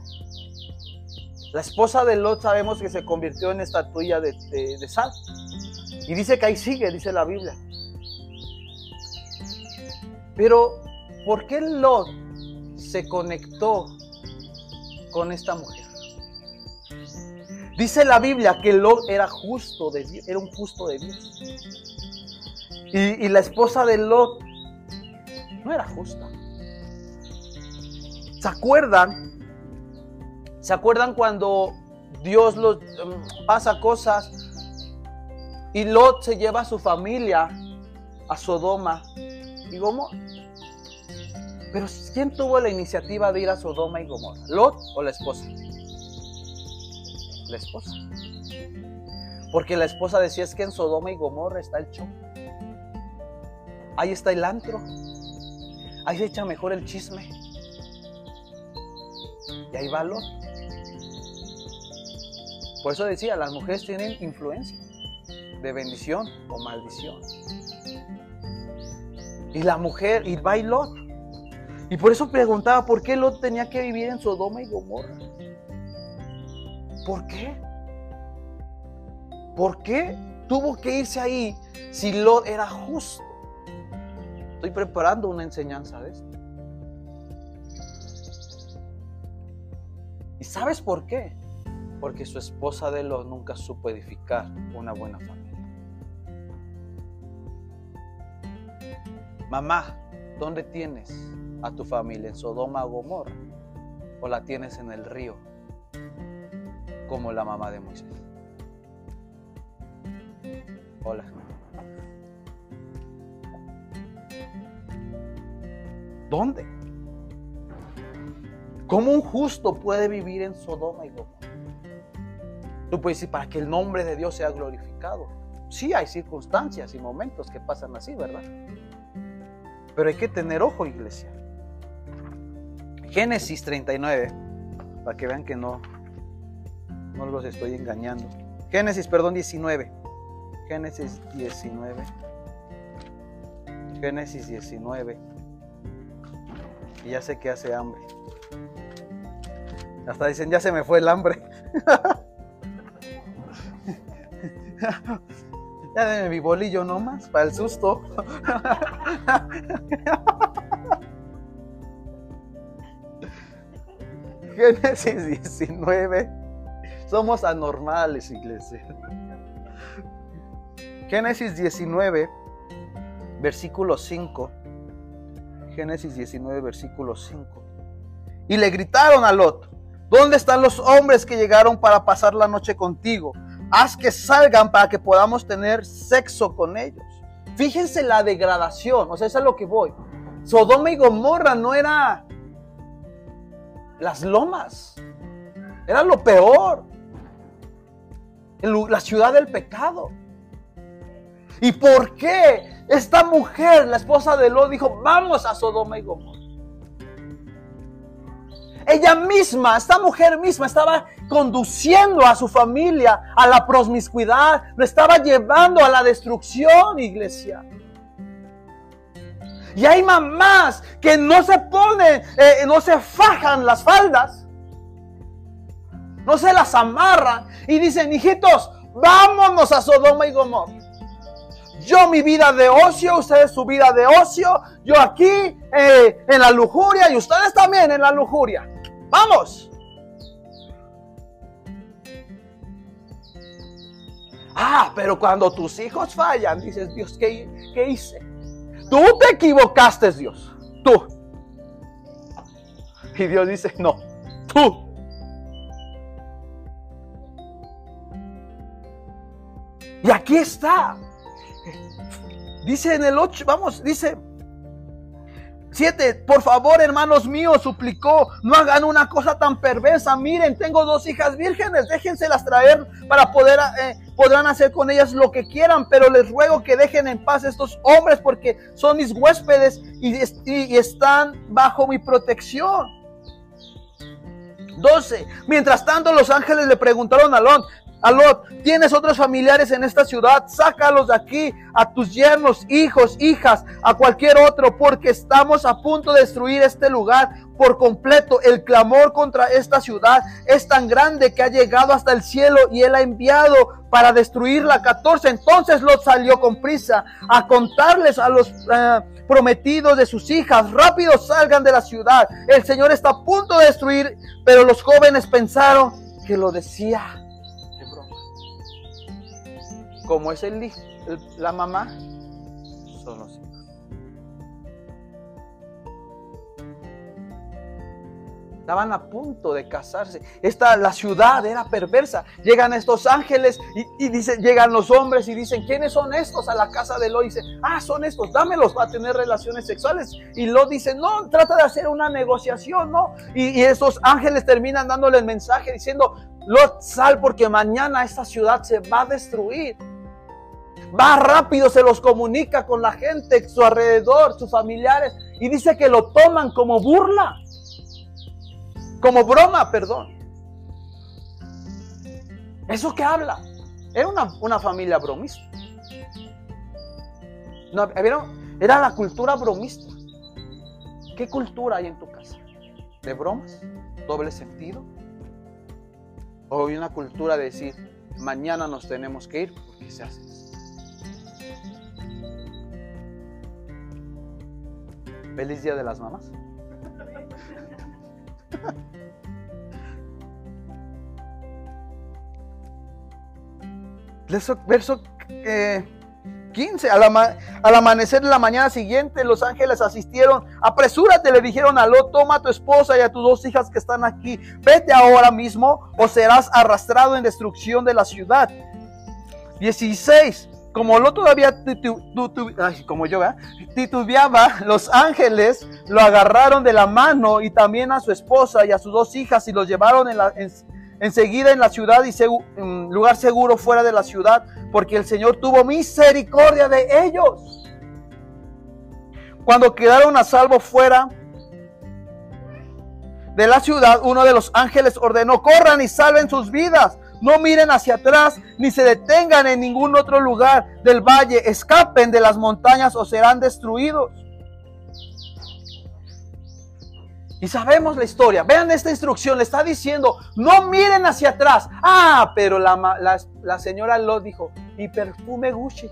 La esposa de Lot sabemos que se convirtió en estatuilla de, de sal. Y dice que ahí sigue, dice la Biblia. Pero, ¿por qué Lot se conectó con esta mujer? Dice la Biblia que Lot era justo de Dios, era un justo de Dios. Y, y la esposa de Lot no era justa. ¿Se acuerdan? ¿Se acuerdan cuando Dios em, pasa cosas y Lot se lleva a su familia a Sodoma y Gomorra? Pero ¿quién tuvo la iniciativa de ir a Sodoma y Gomorra? ¿Lot o la esposa? La esposa. Porque la esposa decía es que en Sodoma y Gomorra está el show. Ahí está el antro. Ahí se echa mejor el chisme. Y ahí va Lot. Por eso decía, las mujeres tienen influencia de bendición o maldición. Y la mujer, y va y Lot. Y por eso preguntaba, ¿por qué Lot tenía que vivir en Sodoma y Gomorra? ¿Por qué? ¿Por qué tuvo que irse ahí si Lot era justo? Estoy preparando una enseñanza de esto. ¿Y sabes por qué? Porque su esposa de Lot nunca supo edificar una buena familia. Mamá, ¿dónde tienes a tu familia? ¿En Sodoma o Gomorra? ¿O la tienes en el río? Como la mamá de Moisés. Hola. ¿Dónde? ¿Cómo un justo puede vivir en Sodoma y Gomorra? Tú puedes decir, para que el nombre de Dios sea glorificado. Sí, hay circunstancias y momentos que pasan así, ¿verdad? Pero hay que tener ojo, iglesia. Génesis 39, para que vean que no, no los estoy engañando. Génesis, perdón, 19. Génesis 19. Génesis 19. Y ya sé que hace hambre. Hasta dicen, ya se me fue el hambre. ya denme mi bolillo nomás para el susto. Génesis 19. Somos anormales, iglesia. Génesis 19, versículo 5. Génesis 19, versículo 5. Y le gritaron a Lot, ¿dónde están los hombres que llegaron para pasar la noche contigo? Haz que salgan para que podamos tener sexo con ellos. Fíjense la degradación, o sea, eso es a lo que voy. Sodoma y Gomorra no era las lomas, era lo peor. La ciudad del pecado. ¿Y por qué esta mujer, la esposa de Lot, dijo, vamos a Sodoma y Gomorra? Ella misma, esta mujer misma, estaba conduciendo a su familia a la promiscuidad, lo estaba llevando a la destrucción, iglesia. Y hay mamás que no se ponen, eh, no se fajan las faldas, no se las amarran y dicen, hijitos, vámonos a Sodoma y Gomorra. Yo mi vida de ocio, ustedes su vida de ocio, yo aquí eh, en la lujuria y ustedes también en la lujuria. Vamos. Ah, pero cuando tus hijos fallan, dices, Dios, ¿qué, qué hice? Tú te equivocaste, Dios. Tú. Y Dios dice, no, tú. Y aquí está. Dice en el 8, vamos, dice 7. Por favor, hermanos míos, suplicó, no hagan una cosa tan perversa. Miren, tengo dos hijas vírgenes, déjenselas traer para poder, eh, podrán hacer con ellas lo que quieran, pero les ruego que dejen en paz a estos hombres porque son mis huéspedes y, y están bajo mi protección. 12. Mientras tanto, los ángeles le preguntaron a Lot, Alot, tienes otros familiares en esta ciudad, sácalos de aquí, a tus yernos, hijos, hijas, a cualquier otro, porque estamos a punto de destruir este lugar por completo. El clamor contra esta ciudad es tan grande que ha llegado hasta el cielo y él ha enviado para destruirla. 14. Entonces Lot salió con prisa a contarles a los eh, prometidos de sus hijas, rápido salgan de la ciudad. El Señor está a punto de destruir, pero los jóvenes pensaron que lo decía como es el, la mamá, son los hijos. Estaban a punto de casarse. Esta, la ciudad era perversa. Llegan estos ángeles y, dicen, llegan los hombres y dicen, ¿quiénes son estos a la casa de Lot? Y dicen, ah, son estos, dámelos para tener relaciones sexuales. Y Lot dice, no, trata de hacer una negociación, ¿no? Y, y estos ángeles terminan dándole el mensaje diciendo, Lot, sal porque mañana esta ciudad se va a destruir va rápido, se los comunica con la gente, su alrededor, sus familiares, y dice que lo toman como burla, como broma, perdón. ¿Eso qué habla? Era una, familia bromista. No, Era la cultura bromista. ¿Qué cultura hay en tu casa? ¿De bromas? ¿Doble sentido? ¿O hay una cultura de decir, mañana nos tenemos que ir porque se hace Feliz Día de las Mamás. Verso 15. Al, al, amanecer de la mañana siguiente, los ángeles asistieron. Apresúrate, le dijeron a Lot: Toma a tu esposa y a tus dos hijas que están aquí. Vete ahora mismo o serás arrastrado en destrucción de la ciudad. 16. Como lo todavía como yo, titubeaba, los ángeles lo agarraron de la mano y también a su esposa y a sus dos hijas y los llevaron en enseguida en la ciudad y en lugar seguro fuera de la ciudad, porque el Señor tuvo misericordia de ellos. Cuando quedaron a salvo fuera de la ciudad, uno de los ángeles ordenó, corran y salven sus vidas no miren hacia atrás ni se detengan en ningún otro lugar del valle. Escapen de las montañas o serán destruidos. Y sabemos la historia. Vean esta instrucción. Le está diciendo, no miren hacia atrás. Ah, pero la, la, señora Lot dijo, mi perfume Gucci.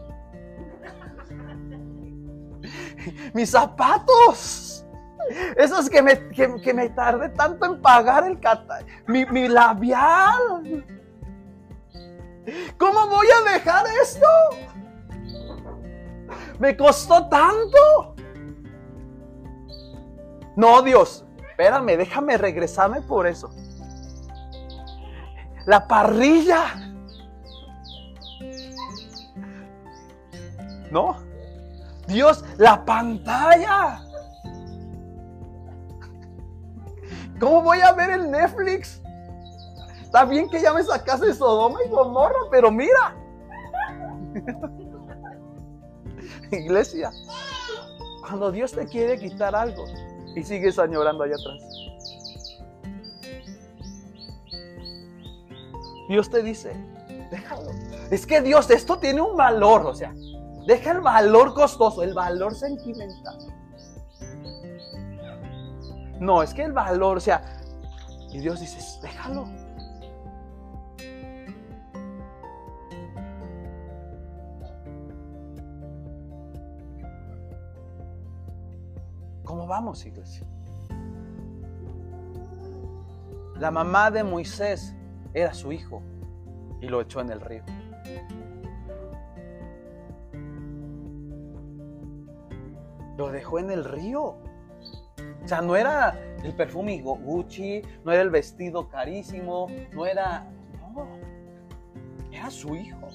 Mis zapatos. Esos que me, que, me tardé tanto en pagar el cata. Mi, mi labial. ¿Cómo voy a dejar esto? Me costó tanto. No, Dios, espérame, déjame regresarme por eso. La parrilla. ¿No? Dios, la pantalla. ¿Cómo voy a ver el Netflix? Está bien que llames a casa de Sodoma y Gomorra, pero mira. Iglesia, cuando Dios te quiere quitar algo y sigues añorando allá atrás. Dios te dice, déjalo. Es que Dios, esto tiene un valor, o sea, deja el valor costoso, el valor sentimental. No, es que el valor, o sea, y Dios dice, déjalo. ¿Cómo vamos, iglesia? La mamá de Moisés era su hijo y lo echó en el río. Lo dejó en el río. O sea, no era el perfume Gucci, no era el vestido carísimo, no era... No, era su hijo.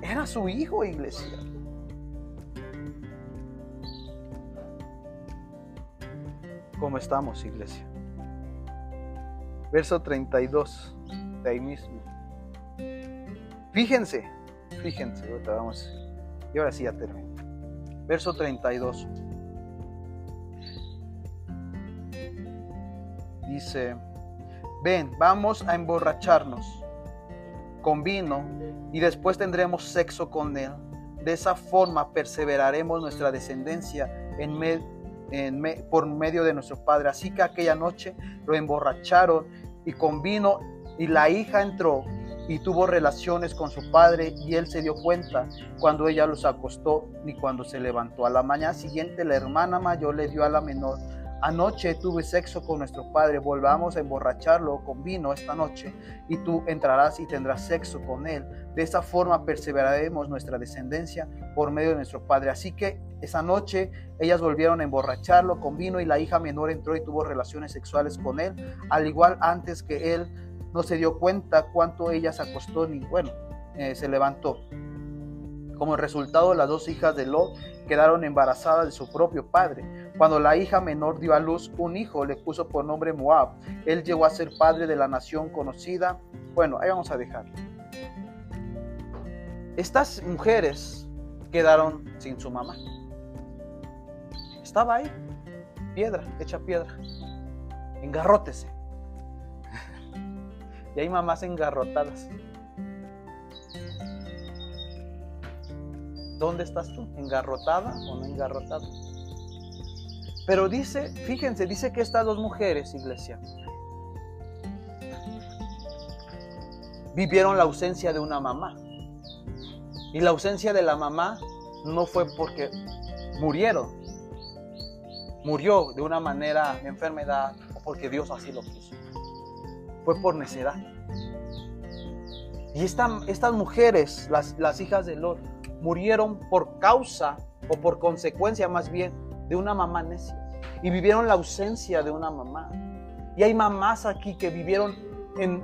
Era su hijo, iglesia. ¿Cómo estamos, iglesia? Verso 32, de ahí mismo. Fíjense, fíjense, vamos. Y ahora sí ya termino. Verso 32. Dice, ven, vamos a emborracharnos con vino y después tendremos sexo con él. De esa forma perseveraremos nuestra descendencia en, por medio de nuestro padre. Así que aquella noche lo emborracharon y con vino y la hija entró y tuvo relaciones con su padre y él se dio cuenta cuando ella los acostó ni cuando se levantó. A la mañana siguiente la hermana mayor le dio a la menor Anoche tuve sexo con nuestro padre, volvamos a emborracharlo con vino esta noche, y tú entrarás y tendrás sexo con él. De esa forma perseveraremos nuestra descendencia por medio de nuestro padre. Así que esa noche ellas volvieron a emborracharlo con vino y la hija menor entró y tuvo relaciones sexuales con él, al igual antes que él no se dio cuenta cuánto ella se acostó ni bueno, eh, se levantó. Como resultado, las dos hijas de Lot quedaron embarazadas de su propio padre. Cuando la hija menor dio a luz un hijo, le puso por nombre Moab. Él llegó a ser padre de la nación conocida. Bueno, ahí vamos a dejarlo. Estas mujeres quedaron sin su mamá. Estaba ahí, piedra, hecha piedra. Engarrótese. y hay mamás engarrotadas. ¿Dónde estás tú? ¿Engarrotada o no engarrotada? Pero dice, fíjense, dice que estas dos mujeres, iglesia, vivieron la ausencia de una mamá. Y la ausencia de la mamá no fue porque murieron. Murió de una manera de enfermedad o porque Dios así lo quiso. Fue por necedad. Y estas mujeres, las, las hijas de Lot, murieron por causa o por consecuencia más bien de una mamá necia. Y vivieron la ausencia de una mamá. Y hay mamás aquí que vivieron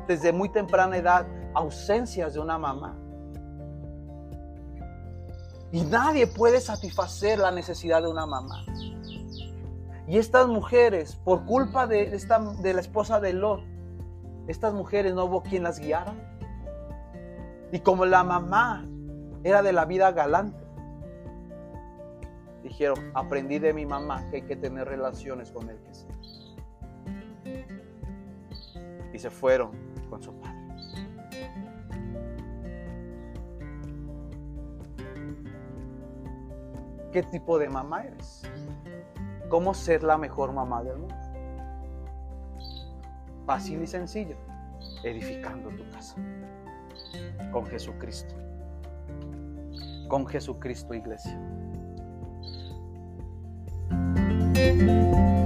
desde muy temprana edad ausencias de una mamá. Y nadie puede satisfacer la necesidad de una mamá. Y estas mujeres, por culpa de, esta, de la esposa de Lot, estas mujeres no hubo quien las guiara. Y como la mamá era de la vida galante. Dijeron, aprendí de mi mamá que hay que tener relaciones con el que sea. Y se fueron con su padre. ¿Qué tipo de mamá eres? ¿Cómo ser la mejor mamá del mundo? Fácil y sencillo, edificando tu casa con Jesucristo con Jesucristo, iglesia. Música